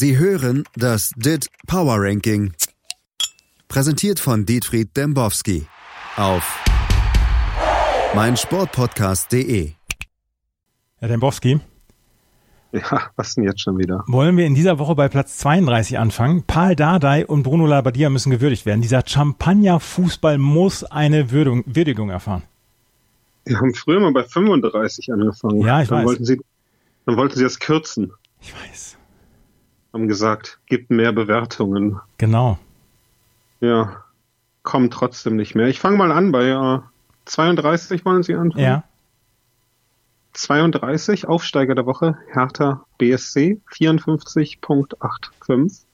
Sie hören das DIT Power Ranking. Präsentiert von Dietfried Dembowski auf meinsportpodcast.de. Herr Dembowski, Ja, was denn jetzt schon wieder? wollen wir in dieser Woche bei Platz 32 anfangen? Paul Dardai und Bruno Labbadia müssen gewürdigt werden. Dieser Champagner-Fußball muss eine Würdigung, Würdigung erfahren. Wir haben früher mal bei 35 angefangen. Ja, ich dann weiß. Wollten sie, dann wollten sie das kürzen. Ich weiß. Haben gesagt, gibt mehr Bewertungen. Genau. Ja, kommen trotzdem nicht mehr. Ich fange mal an bei äh, 32 wollen sie anfangen. Ja. 32, Aufsteiger der Woche, Hertha BSC, 54.85.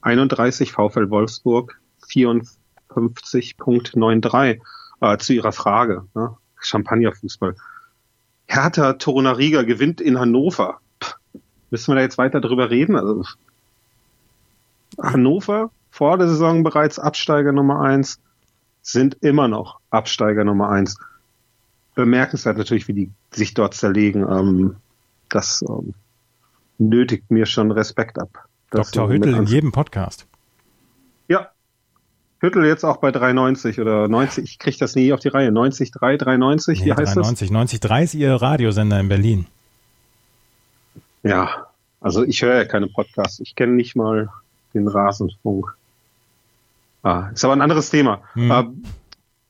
31, VfL Wolfsburg, 54.93. Äh, zu Ihrer Frage, ne? Champagnerfußball. Hertha Torunariga gewinnt in Hannover. Müssen wir da jetzt weiter drüber reden? Also, Hannover, vor der Saison bereits Absteiger Nummer eins, sind immer noch Absteiger Nummer eins bemerkenswert natürlich, wie die sich dort zerlegen. Ähm, das ähm, nötigt mir schon Respekt ab. Das Dr. Hüttel in jedem Podcast. Ja. Hüttel jetzt auch bei 3,90 oder 90, ich kriege das nie auf die Reihe. 90, 3, 3,90, wie Nee, heißt 93, 90, 30 Ihr Radiosender in Berlin. das? Ja, also ich höre ja keine Podcasts. Ich kenne nicht mal den Rasenfunk. Ah, ist aber ein anderes Thema. Hm. Ähm,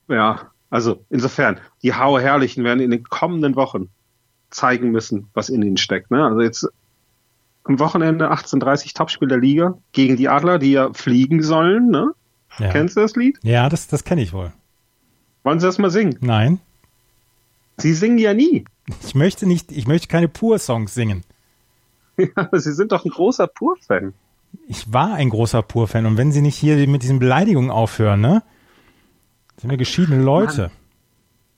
ja, also insofern, die Hauer Herrlichen werden in den kommenden Wochen zeigen müssen, was in ihnen steckt. Ne? Also jetzt am Wochenende 18.30 Topspiel der Liga gegen die Adler, die ja fliegen sollen. Ne? Ja, Kennst du das Lied? ja das, das kenne ich wohl. Wollen Sie das mal singen? Nein, Sie singen ja nie. ich möchte nicht, ich möchte keine Pur-Songs singen. Aber Sie sind doch ein großer Pur-Fan. Ich war ein großer Pur-Fan und wenn Sie nicht hier mit diesen Beleidigungen aufhören, ne? Sind wir geschiedene Leute.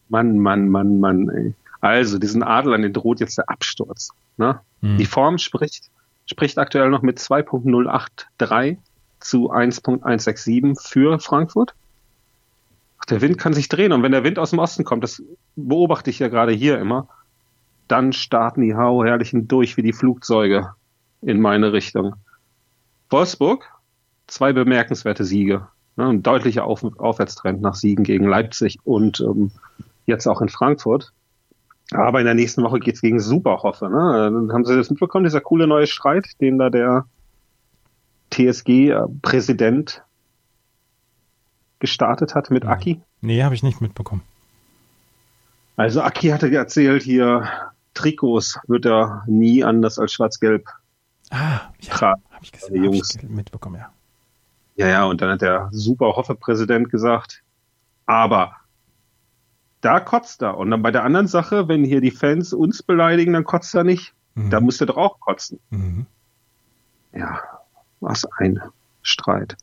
Mann, Mann, Mann, Mann. Ey. Also, diesen Adlern, den droht jetzt der Absturz. Ne? Hm. Die Form spricht, spricht aktuell noch mit 2.083 zu 1.167 für Frankfurt. Ach, der Wind kann sich drehen und wenn der Wind aus dem Osten kommt, das beobachte ich ja gerade hier immer, dann starten die Hau Herrlichen durch wie die Flugzeuge in meine Richtung. Wolfsburg, zwei bemerkenswerte Siege. Ne, ein deutlicher Auf Aufwärtstrend nach Siegen gegen Leipzig und ähm, jetzt auch in Frankfurt. Aber in der nächsten Woche geht's gegen Superhoffe. Ne? Dann haben Sie das mitbekommen, dieser coole neue Streit, den da der TSG-Präsident gestartet hat mit. Aki? Nee, habe ich nicht mitbekommen. Also Aki hatte erzählt hier, Trikots wird er nie anders als schwarz-gelb Ah, ja, tragen. habe ich gesehen, hab Jungs. ich mitbekommen, ja. Ja, ja, und dann hat der Superhoffe-Präsident gesagt, aber da kotzt er. Und dann bei der anderen Sache, wenn hier die Fans uns beleidigen, dann kotzt er nicht. Mhm. Da muss er doch auch kotzen. Mhm. Ja, was ein Streit.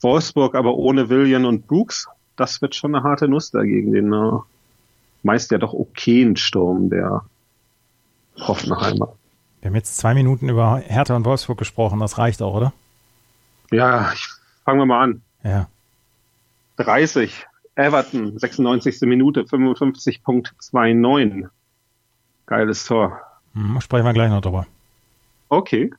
Wolfsburg aber ohne William und Brooks, das wird schon eine harte Nuss dagegen, den äh, meist ja doch okayen Sturm der Hoffenheimer. Wir haben jetzt zwei Minuten über Hertha und Wolfsburg gesprochen, das reicht auch, oder? Ja, ich fangen wir mal an. Ja. 30. Everton, 96. Minute, 55.29. Geiles Tor. Hm, sprechen wir gleich noch drüber. Okay.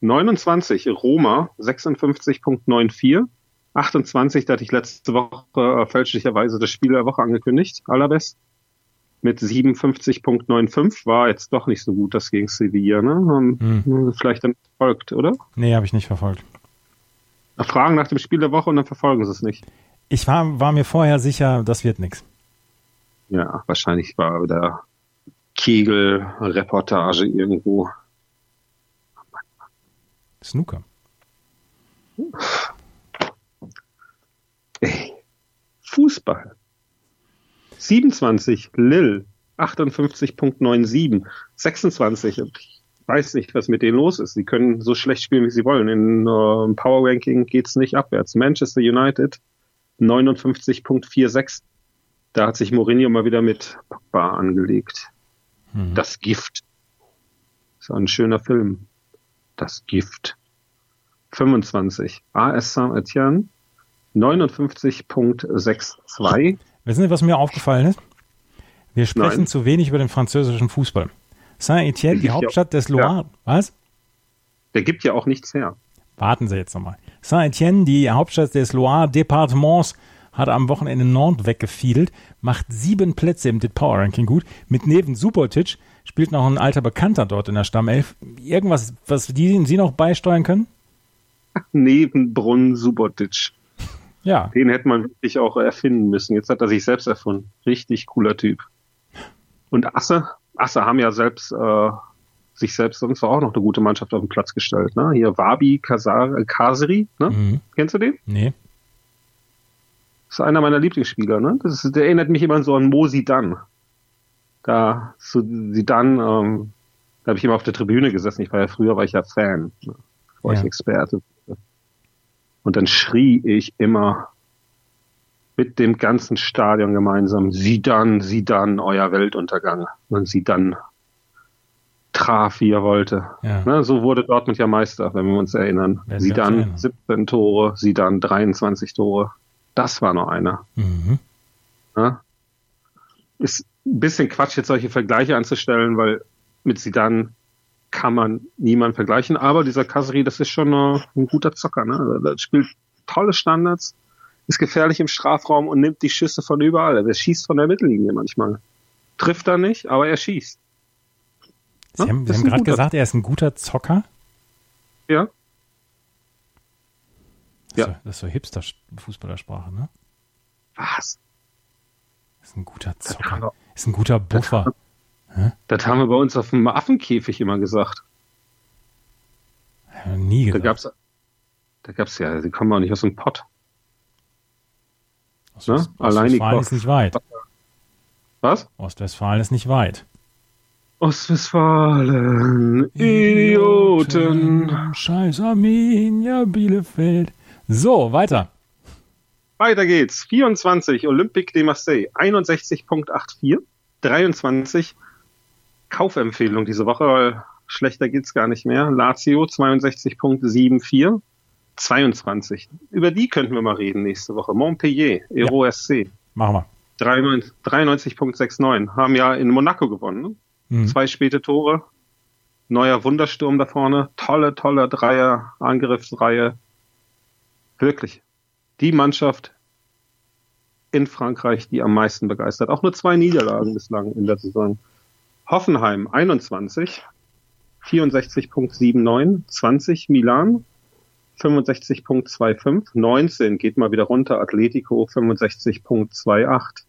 29. Roma, 56.94. 28. Da hatte ich letzte Woche äh, fälschlicherweise das Spiel der Woche angekündigt. Alabes. Mit 57.95 war jetzt doch nicht so gut, das gegen Sevilla, ne? Hm. Vielleicht dann folgt, oder? Nee, habe ich nicht verfolgt. Fragen nach dem Spiel der Woche und dann verfolgen sie es nicht. Ich war, war mir vorher sicher, das wird nix. Ja, wahrscheinlich war wieder Kegel-Reportage irgendwo. Snooker. Ey, Fußball. 27, Lil, 58.97, 26. und Ich weiß nicht, was mit denen los ist. Sie können so schlecht spielen, wie sie wollen. In äh, Power Ranking geht's nicht abwärts. Manchester United, 59.46. Da hat sich Mourinho mal wieder mit Pogba angelegt. Mhm. Das Gift. Ist ein schöner Film. Das Gift. 25. AS Saint-Etienne. 59.62. Wissen Sie, was mir aufgefallen ist? Wir sprechen Nein. zu wenig über den französischen Fußball. Saint-Etienne, die Hauptstadt des ja. Loire. Was? Der gibt ja auch nichts her. Warten Sie jetzt nochmal. Saint-Etienne, die Hauptstadt des Loire-Departements, hat am Wochenende Nantes weggefiedelt, macht sieben Plätze im DIT Power Ranking gut. Mit Neven Subotic spielt noch ein alter Bekannter dort in der Stammelf. Irgendwas, was die, Sie noch beisteuern können? Neben Brunn Subotic. Ja. Den hätte man wirklich auch erfinden müssen. Jetzt hat er sich selbst erfunden. Richtig cooler Typ. Und Asse, Asse haben ja selbst äh, sich selbst sonst auch noch eine gute Mannschaft auf den Platz gestellt. Ne? Hier Wabi Kasar, Kaseri, ne? Mhm. kennst du den? Nee. Das ist einer meiner Lieblingsspieler. Ne? Das ist, der erinnert mich immer so an Mo Sidan. Da so Sidan, ähm, da habe ich immer auf der Tribüne gesessen. Ich war ja früher war ich ja Fan, ne? war Ja. ich Experte. Und dann schrie ich immer mit dem ganzen Stadion gemeinsam, Sidan, Sidan, euer Weltuntergang. Und Sidan traf, wie er wollte. Ja. Ne, so wurde Dortmund ja Meister, wenn wir uns erinnern. Sidan erinnern. 17 Tore, Sidan 23 Tore. Das war noch einer. Mhm. Ne? Ist ein bisschen Quatsch, jetzt solche Vergleiche anzustellen, weil mit Sidan kann man niemand vergleichen. Aber dieser Kasri, das ist schon ein guter Zocker. Ne? Der spielt tolle Standards, ist gefährlich im Strafraum und nimmt die Schüsse von überall. Er schießt von der Mittellinie manchmal. Trifft er nicht, aber er schießt. Sie Ja, haben, Sie haben gerade gesagt, er ist ein guter Zocker. Ja, Das, Ja. so, das ist so Hipster-Fußballersprache, ne? was? Ist ein guter Zocker. Ist ein guter Buffer. Das haben wir bei uns auf dem Affenkäfig immer gesagt. Ja, Nie Da gesagt. gab's, da gab's ja, die kommen auch nicht aus dem Pott. Ost- ne? Ost- Allein die Ostwestfalen Kopf- ist nicht weit. Was? Ostwestfalen ist nicht weit. Ostwestfalen, Idioten. Scheiß Arminia Bielefeld. So, weiter. Weiter geht's. 24 Olympique de Marseille, 61.84. 23 Kaufempfehlung diese Woche, weil schlechter geht's gar nicht mehr. Lazio 62.74. 22. Über die könnten wir mal reden nächste Woche. Montpellier, Euro SC. Machen wir. 93 93.69. Haben ja in Monaco gewonnen. Ne? Mhm. Zwei späte Tore. Neuer Wundersturm da vorne. Tolle, tolle Dreier, Angriffsreihe. Wirklich. Die Mannschaft in Frankreich, die am meisten begeistert. Auch nur zwei Niederlagen bislang in der Saison. Hoffenheim 21, 64.79, 20 Milan, 65.25, 19 geht mal wieder runter, Atletico 65.28,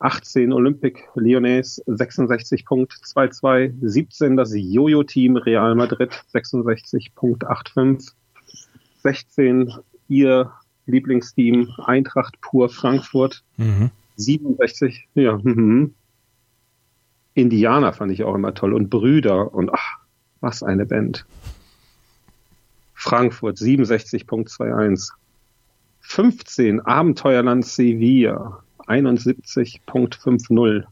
18 Olympique Lyonnais 66.22, 17 das Jojo-Team Real Madrid 66.85, 16 ihr Lieblingsteam Eintracht pur Frankfurt Mhm. 67, ja, mhm. Indianer fand ich auch immer toll und Brüder und ach, was eine Band. Frankfurt 67.21. 15 Abenteuerland Sevilla 71.50.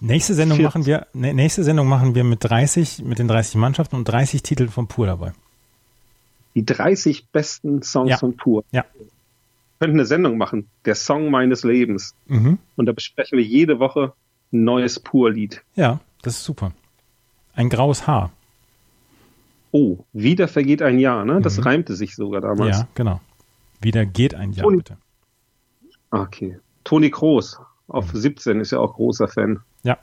Nächste Sendung 40. machen wir, nächste Sendung machen wir mit 30, mit den 30 Mannschaften und 30 Titeln von Pur dabei. Die 30 besten Songs Ja. von Pur. Ja. Wir könnten eine Sendung machen, der Song meines Lebens. Mhm. Und da besprechen wir jede Woche neues Pur-Lied. Ja, das ist super. Ein graues Haar. Oh, wieder vergeht ein Jahr, ne? Das Mhm. reimte sich sogar damals. Ja, genau. Wieder geht ein Jahr, Toni- bitte. Okay. Toni Kroos auf 17 ist ja auch großer Fan. Ja.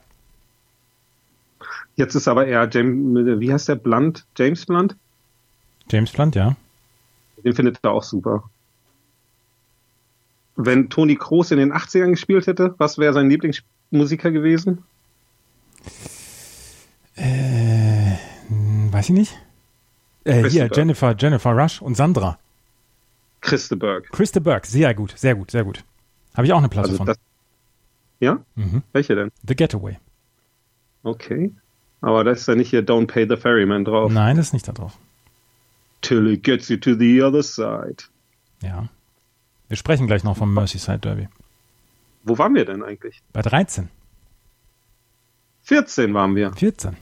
Jetzt ist aber eher James, wie heißt der Blunt? James Blunt? James Blunt, ja. Den findet er auch super. Wenn Toni Kroos in den 80ern gespielt hätte, was wäre sein Lieblingsmusiker gewesen? Äh, weiß ich nicht. Äh, hier. Jennifer, Jennifer Rush und Sandra. Christe Berg. Christa Burke, sehr gut, sehr gut, sehr gut. Habe ich auch eine Platte Also von. das, ja? Mhm. Welche denn? The Getaway. Okay. Aber da ist ja nicht hier Don't Pay the Ferryman drauf. Nein, das ist nicht da drauf. Till it gets you to the other side. Ja. Wir sprechen gleich noch vom Merseyside Derby. Wo waren wir denn eigentlich? Bei 13, 14 waren wir. 14.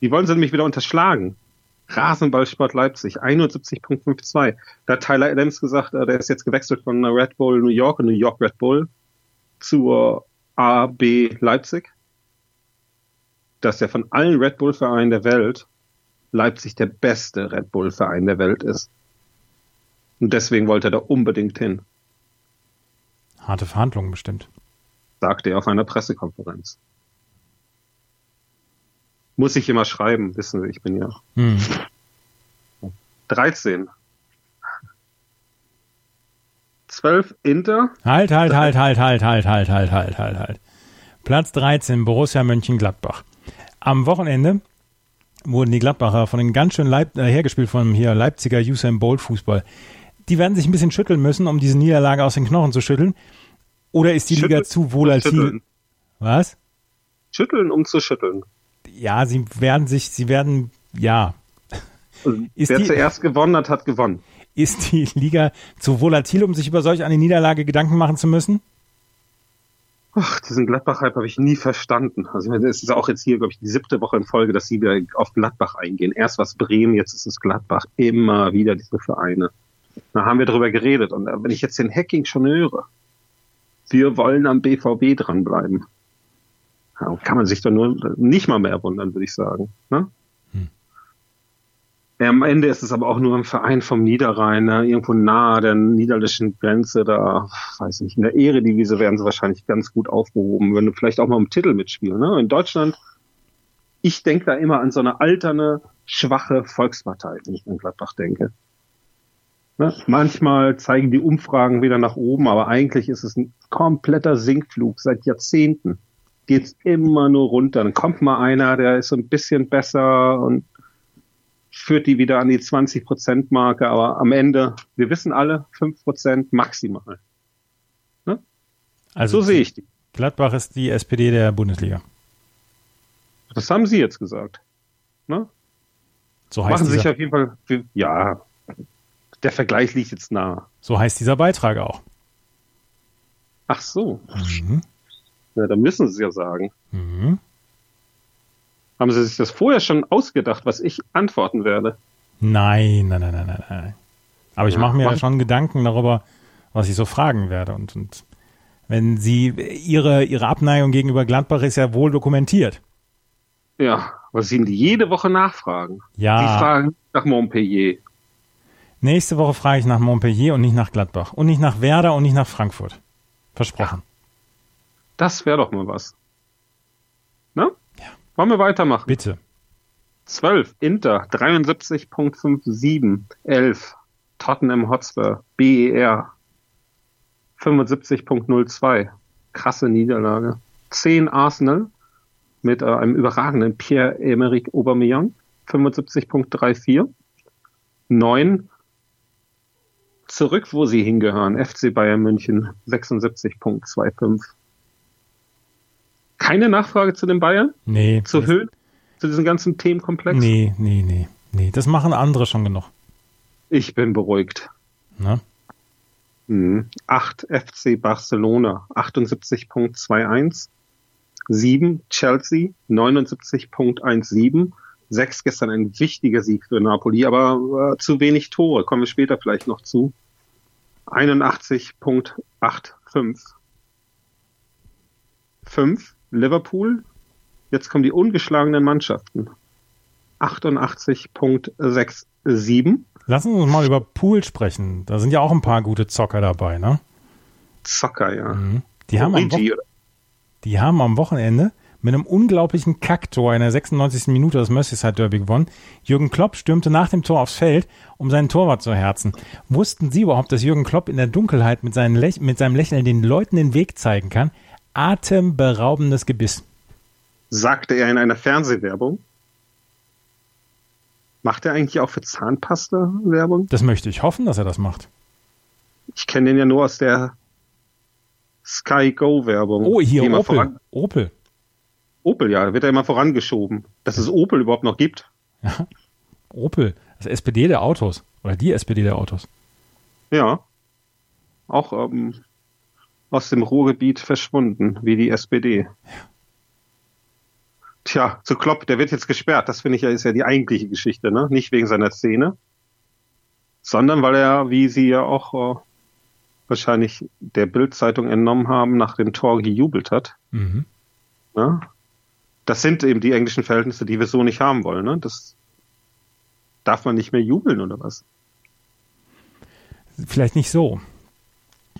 Die wollen sie nämlich wieder unterschlagen. Rasenballsport Leipzig, 71.52. Da hat Tyler Adams gesagt, äh, der ist jetzt gewechselt von Red Bull New York und New York Red Bull zur AB Leipzig. Dass er von allen Red Bull Vereinen der Welt Leipzig der beste Red Bull-Verein der Welt ist. Und deswegen wollte er da unbedingt hin. Harte Verhandlungen bestimmt. Sagte er auf einer Pressekonferenz. Muss ich immer schreiben, wissen Sie, ich bin ja. Hm. 13. 12 Inter. Halt, halt, halt, halt, halt, halt, halt, halt, halt, halt, halt. Platz 13, Borussia Mönchengladbach. Am Wochenende wurden die Gladbacher von den ganz schön Leip äh, hergespielt von hier Leipziger Usain Bolt Fußball. Die werden sich ein bisschen schütteln müssen, um diese Niederlage aus den Knochen zu schütteln. Oder ist die schütteln, Liga zu volatil? Was? Schütteln, um zu schütteln. Ja, sie werden sich, sie werden, ja. Also, wer die, zuerst gewonnen hat, hat gewonnen. Ist die Liga zu volatil, um sich über solch eine Niederlage Gedanken machen zu müssen? Ach, diesen Gladbach-Hype habe ich nie verstanden. Also es ist auch jetzt hier, glaube ich, die siebte Woche in Folge, dass sie wieder auf Gladbach eingehen. Erst war es Bremen, jetzt ist es Gladbach. Immer wieder diese Vereine. Da haben wir drüber geredet. Und wenn ich jetzt den Hacking schon höre, wir wollen am BVB dranbleiben. Ja, kann man sich doch nur nicht mal mehr wundern, würde ich sagen. Ne? am Ende ist es aber auch nur ein Verein vom Niederrhein, ne? irgendwo nahe der niederländischen Grenze, da, weiß nicht, in der Ehredivise werden sie wahrscheinlich ganz gut aufgehoben, wenn du vielleicht auch mal im Titel mitspielen. Ne? In Deutschland, ich denke da immer an so eine alterne, schwache Volkspartei, wenn ich an Gladbach denke. Ne? Manchmal zeigen die Umfragen wieder nach oben, aber eigentlich ist es ein kompletter Sinkflug seit Jahrzehnten. Geht's immer nur runter. Dann kommt mal einer, der ist so ein bisschen besser und führt die wieder an die 20-Prozent-Marke, aber am Ende, wir wissen alle, 5 Prozent maximal. Ne? Also so sehe ich die. Gladbach ist die SPD der Bundesliga. Das haben Sie jetzt gesagt. Ne? So heißt Machen Sie sich auf jeden Fall, ja, der Vergleich liegt jetzt nah. So heißt dieser Beitrag auch. Ach so. Mhm. Ja, dann müssen Sie es ja sagen. Mhm. Haben Sie sich das vorher schon ausgedacht, was ich antworten werde? Nein, nein, nein, nein, nein. Aber ich ja, mache mir ja schon Gedanken darüber, was ich so fragen werde. Und, und wenn Sie Ihre, Ihre Abneigung gegenüber Gladbach ist ja wohl dokumentiert. Ja, was Sie jede Woche nachfragen. Ja. Sie fragen nach Montpellier. Nächste Woche frage ich nach Montpellier und nicht nach Gladbach. Und nicht nach Werder und nicht nach Frankfurt. Versprochen. Ja. Das wäre doch mal was. Ne? Wollen wir weitermachen? Bitte. 12, Inter, 73.57, 11, Tottenham Hotspur, BER, 75.02, krasse Niederlage. 10 Arsenal mit äh, einem überragenden Pierre-Emerick Aubameyang, 75.34. 9 zurück, wo sie hingehören, FC Bayern München, 76.25. Keine Nachfrage zu den Bayern? Nee. Zu Höhen? Zu diesem ganzen Themenkomplex? Nee, nee, nee. Nee, das machen andere schon genug. Ich bin beruhigt. Mhm. 8 FC Barcelona, 78.21. 7 Chelsea, 79.17. 6 gestern ein wichtiger Sieg für Napoli, aber äh, zu wenig Tore. Kommen wir später vielleicht noch zu. 81.85. 5 Liverpool. Jetzt kommen die ungeschlagenen Mannschaften. 88.67. Lassen wir uns mal über Pool sprechen. Da sind ja auch ein paar gute Zocker dabei, ne? Zocker, ja. Mhm. Die, haben am die haben am Wochenende mit einem unglaublichen Kacktor in der 96. Minute das Merseyside Derby gewonnen. Jürgen Klopp stürmte nach dem Tor aufs Feld, um seinen Torwart zu herzen. Wussten Sie überhaupt, dass Jürgen Klopp in der Dunkelheit mit, seinen mit seinem Lächeln den Leuten den Weg zeigen kann? atemberaubendes Gebiss. Sagte er in einer Fernsehwerbung. Macht er eigentlich auch für Zahnpasta Werbung? Das möchte ich hoffen, dass er das macht. Ich kenne den ja nur aus der Sky Go Werbung. Oh, hier Opel. Opel. Opel, ja, wird er immer vorangeschoben. Dass es Opel überhaupt noch gibt. Ja. Opel, das SPD der Autos. Oder die SPD der Autos. Ja. Auch ähm, aus dem Ruhrgebiet verschwunden, wie die SPD. Tja, zu Klopp, der wird jetzt gesperrt. Das finde ich ja ist ja die eigentliche Geschichte, ne? Nicht wegen seiner Szene, sondern weil er, wie Sie ja auch äh, wahrscheinlich der Bildzeitung entnommen haben, nach dem Tor gejubelt hat. Mhm. Ja? Das sind eben die englischen Verhältnisse, die wir so nicht haben wollen. Ne? Das darf man nicht mehr jubeln oder was? Vielleicht nicht so.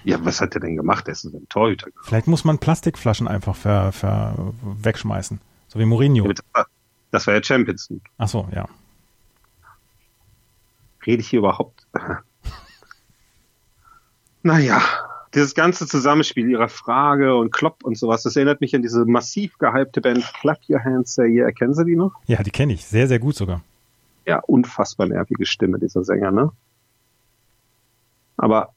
Ja, was hat er denn gemacht? Er ist ein Torhüter. Vielleicht muss man Plastikflaschen einfach ver, ver, wegschmeißen. So wie Mourinho. Das war, das war ja Champions League. Ach so, ja. Rede ich hier überhaupt? naja, dieses ganze Zusammenspiel ihrer Frage und Klopp und sowas, das erinnert mich an diese massiv gehypte Band Clap Your Hands Say Yeah. Kennen Sie die noch? Ja, die kenne ich. Sehr, sehr gut sogar. Ja, unfassbar nervige Stimme, dieser Sänger, ne? Aber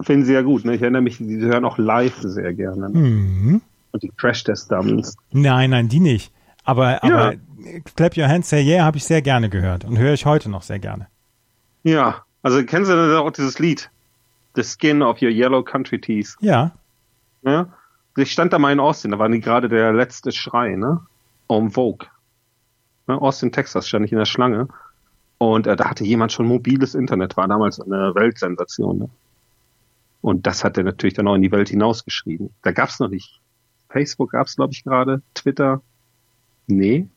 finden sie ja gut, ne? Ich erinnere mich, die hören auch live sehr gerne. Ne? Mhm. Und die Crash Test Dummies. Nein, nein, die nicht. Aber, aber Clap Your Hands Say Yeah habe ich sehr gerne gehört und höre ich heute noch sehr gerne. Ja, also kennen Sie denn auch dieses Lied? The Skin of Your Yellow Country Teeth. Ja. Ja. Ich stand da mal in Austin, da war gerade der letzte Schrei, ne? Um Vogue. Ne? Austin, Texas stand ich in der Schlange. Und äh, da hatte jemand schon mobiles Internet, war damals eine Weltsensation. Ne? Und das hat er natürlich dann auch in die Welt hinausgeschrieben. Da gab's noch nicht. Facebook gab's, glaube ich, gerade. Twitter. Nee.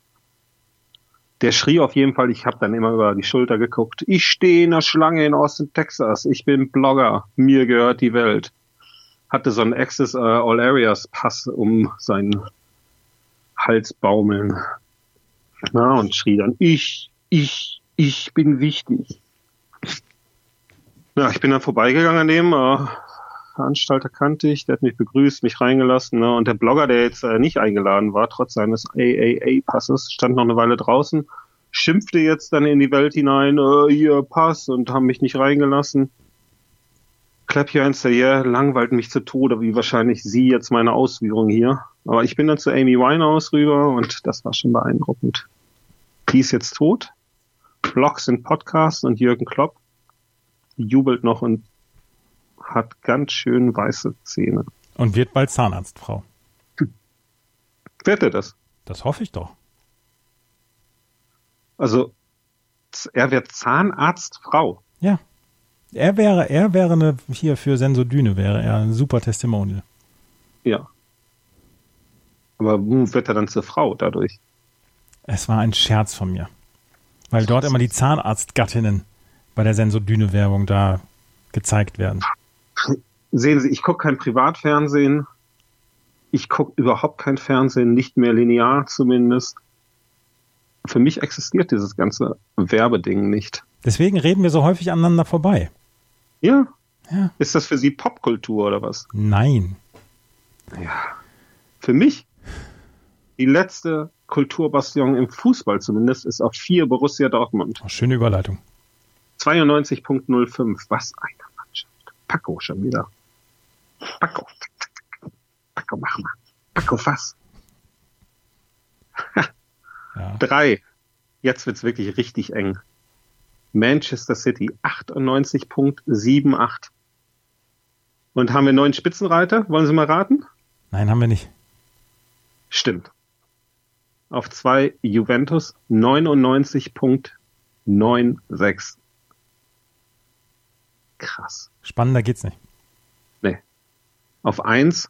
Der schrie auf jeden Fall, ich habe dann immer über die Schulter geguckt. Ich stehe in der Schlange in Austin, Texas. Ich bin Blogger. Mir gehört die Welt. Hatte so einen Access uh, All Areas Pass um seinen Hals baumeln. Na, und schrie dann, ich, ich, ich bin wichtig. Ja, ich bin dann vorbeigegangen an dem äh, Veranstalter kannte ich, der hat mich begrüßt, mich reingelassen. Ne? Und der Blogger, der jetzt äh, nicht eingeladen war, trotz seines AAA-Passes, stand noch eine Weile draußen, schimpfte jetzt dann in die Welt hinein, äh, hier Pass und haben mich nicht reingelassen. Clap Your Hands yeah, langweilt mich zu Tode, wie wahrscheinlich Sie jetzt meine Ausführung hier. Aber ich bin dann zu Amy Winehouse rüber und das war schon beeindruckend. Die ist jetzt tot. Blogs und Podcasts und Jürgen Klopp jubelt noch und hat ganz schön weiße Zähne. Und wird bald Zahnarztfrau. Wird er das? Das hoffe ich doch. Also, er wird Zahnarztfrau. Ja. Er wäre, er wäre eine, hier für Sensodyne wäre er ein super Testimonial. Ja. Aber wird er dann zur Frau dadurch? Es war ein Scherz von mir. Weil dort immer die Zahnarztgattinnen bei der Sensodyne-Werbung da gezeigt werden. Sehen Sie, ich gucke kein Privatfernsehen. Ich gucke überhaupt kein Fernsehen, nicht mehr linear zumindest. Für mich existiert dieses ganze Werbeding nicht. Deswegen reden wir so häufig aneinander vorbei. Ja. Ja. Ist das für Sie Popkultur oder was? Nein. Ja. Für mich die letzte Kulturbastion im Fußball zumindest ist auf vier Borussia Dortmund. Oh, schöne Überleitung. 92.05. Was eine Mannschaft. Paco schon wieder. Paco. Paco, mach mal. Paco, fass. Ja. Drei. Jetzt wird's wirklich richtig eng. Manchester City 98.78. Und haben wir neuen Spitzenreiter? Wollen Sie mal raten? Nein, haben wir nicht. Stimmt. Auf zwei Juventus 99.96. Krass. Spannender geht's nicht. Nee. Auf eins,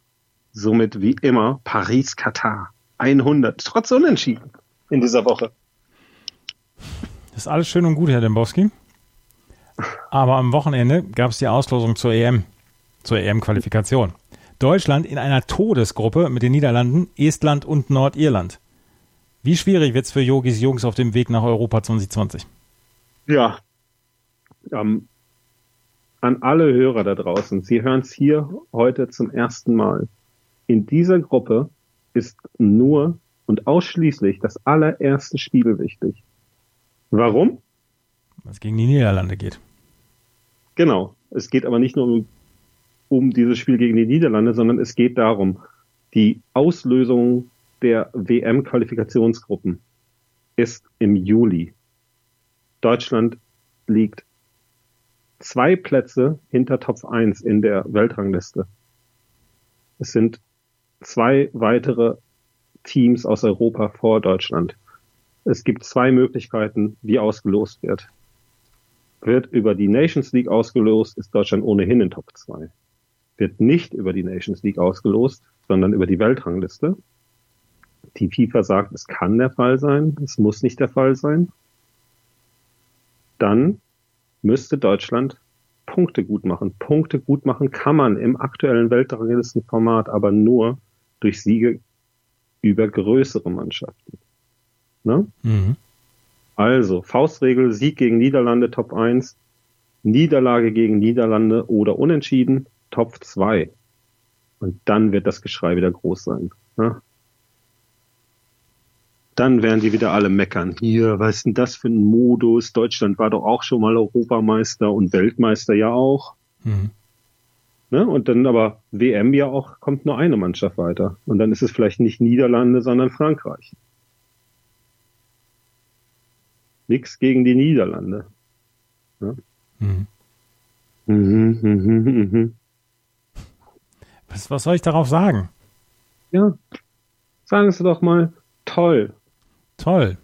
somit wie immer, Paris, Katar. 100. Trotz Unentschieden in dieser Woche. Das ist alles schön und gut, Herr Dembowski. Aber am Wochenende gab es die Auslosung zur EM, zur EM-Qualifikation. Deutschland in einer Todesgruppe mit den Niederlanden, Estland und Nordirland. Wie schwierig wird's für Yogis Jungs auf dem Weg nach Europa 2020? Ja. Ähm, an alle Hörer da draußen, Sie hören es hier heute zum ersten Mal. In dieser Gruppe ist nur und ausschließlich das allererste Spiel wichtig. Warum? Was gegen die Niederlande geht. Genau. Es geht aber nicht nur um, um dieses Spiel gegen die Niederlande, sondern es geht darum, die Auslösung der WM-Qualifikationsgruppen ist im Juli. Deutschland liegt zwei Plätze hinter Top 1 in der Weltrangliste. Es sind zwei weitere Teams aus Europa vor Deutschland. Es gibt zwei Möglichkeiten, wie ausgelost wird. Wird über die Nations League ausgelost, ist Deutschland ohnehin in Top 2. Wird nicht über die Nations League ausgelost, sondern über die Weltrangliste. Die FIFA sagt, es kann der Fall sein, es muss nicht der Fall sein. dann müsste Deutschland Punkte gut machen. Punkte gut machen kann man im aktuellen Weltranglistenformat aber nur durch Siege über größere Mannschaften. Ne? Mhm. Also, Faustregel, Sieg gegen Niederlande, Top 1, Niederlage gegen Niederlande oder Unentschieden, Top 2. Und dann wird das Geschrei wieder groß sein. Ne? Dann werden die wieder alle meckern. Hier, was ist denn das für ein Modus? Deutschland war doch auch schon mal Europameister und Weltmeister ja auch. Mhm. Ne? Und dann aber WM ja auch, kommt nur eine Mannschaft weiter. Und dann ist es vielleicht nicht Niederlande, sondern Frankreich. Nix gegen die Niederlande. Ne? Mhm. Mhm, mhm, mhm. Was, was soll ich darauf sagen? Ja, sagen Sie doch mal, toll. Toll.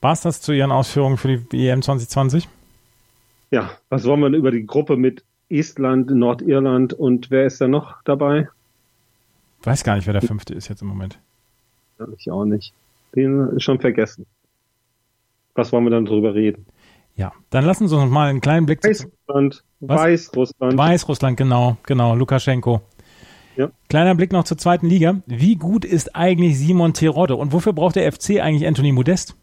War es das zu Ihren Ausführungen für die EM 2020? Ja, was wollen wir über die Gruppe mit Estland, Nordirland und wer ist da noch dabei? Weiß gar nicht, wer der fünfte ist jetzt im Moment. Ich auch nicht. Den ist schon vergessen. Was wollen wir dann drüber reden? Ja, dann lassen Sie uns mal einen kleinen Blick Weißrussland, Weißrussland. Weißrussland, genau, genau, Lukaschenko. Ja. Kleiner Blick noch zur zweiten Liga. Wie gut ist eigentlich Simon Terodde und wofür braucht der FC eigentlich Anthony Modest?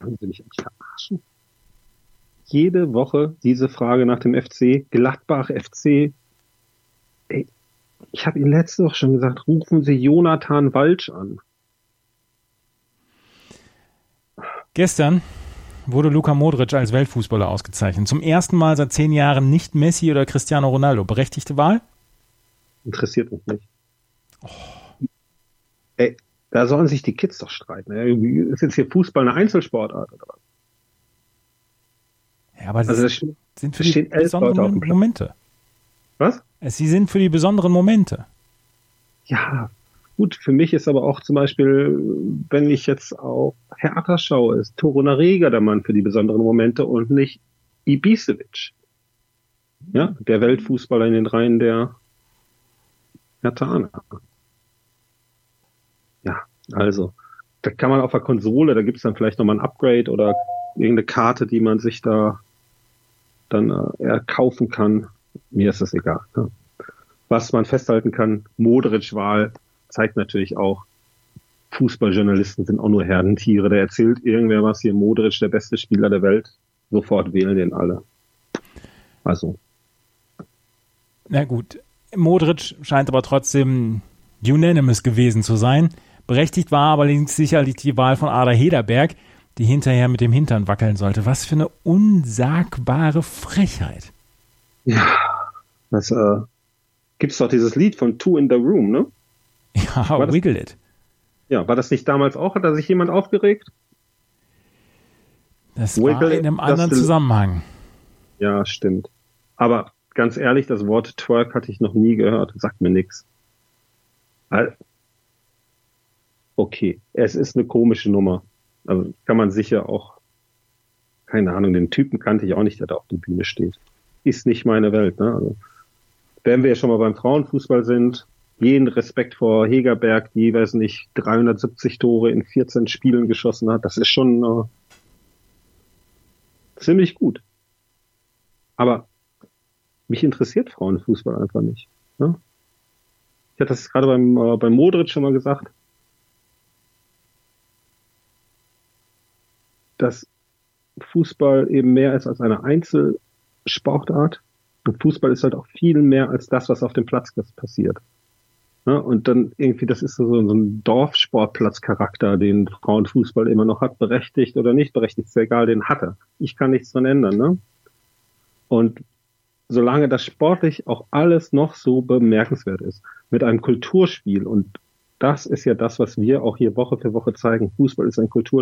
Wollen Sie mich eigentlich verarschen? Jede Woche diese Frage nach dem FC, Gladbach FC. Ey, ich habe Ihnen letzte Woche schon gesagt, rufen Sie Jonathan Walsch an. Gestern wurde Luka Modric als Weltfußballer ausgezeichnet. Zum ersten Mal seit zehn Jahren nicht Messi oder Cristiano Ronaldo. Berechtigte Wahl? Interessiert mich nicht. Oh. Ey, da sollen sich die Kids doch streiten. Ist jetzt hier Fußball eine Einzelsportart oder was? Ja, aber also das sind für die besonderen Momente. Was? Sie sind für die besonderen Momente. Ja, Gut, für mich ist aber auch zum Beispiel, wenn ich jetzt auf Hertha schaue, ist Toruna Rega der Mann für die besonderen Momente und nicht Ibisevic. Ja, der Weltfußballer in den Reihen der Hertha. Ja, also, da kann man auf der Konsole, da gibt es dann vielleicht nochmal ein Upgrade oder irgendeine Karte, die man sich da dann äh, erkaufen kann. Mir ist das egal. Ne? Was man festhalten kann, Modric-Wahl zeigt natürlich auch, Fußballjournalisten sind auch nur Herdentiere. Der erzählt irgendwer was hier, Modric, der beste Spieler der Welt. Sofort wählen den alle. Also. Na gut. Modric scheint aber trotzdem unanimous gewesen zu sein. Berechtigt war aber sicherlich die Wahl von Ada Hederberg, die hinterher mit dem Hintern wackeln sollte. Was für eine unsagbare Frechheit. Ja, das äh, gibt's doch dieses Lied von Two in the Room, ne? Ja, war Wiggle das, It. Ja, war das nicht damals auch? Hat da sich jemand aufgeregt? Das Wiggle war in einem anderen Zusammenhang. Ja, stimmt. Aber ganz ehrlich, das Wort Twerk hatte ich noch nie gehört. Sagt mir nichts. Okay, es ist eine komische Nummer. Also kann man sicher auch, keine Ahnung, den Typen kannte ich auch nicht, der da auf der Bühne steht. Ist nicht meine Welt. Ne? Also, wenn wir schon mal beim Frauenfußball sind, jeden Respekt vor Hegerberg, die, weiß nicht, 370 Tore in 14 Spielen geschossen hat. Das ist schon äh, ziemlich gut. Aber mich interessiert Frauenfußball einfach nicht. Ne? Ich hatte das gerade beim, äh, beim Modric schon mal gesagt. Dass Fußball eben mehr ist als eine Einzelsportart. Und Fußball ist halt auch viel mehr als das, was auf dem Platz passiert. Ja, und dann irgendwie, das ist so, so ein Dorfsportplatzcharakter, den Frauenfußball immer noch hat, berechtigt oder nicht berechtigt, ist ja egal, den hat er. Ich kann nichts dran ändern, ne? Und solange das sportlich auch alles noch so bemerkenswert ist, mit einem Kulturspiel, und das ist ja das, was wir auch hier Woche für Woche zeigen, Fußball ist ein Kulturspiel,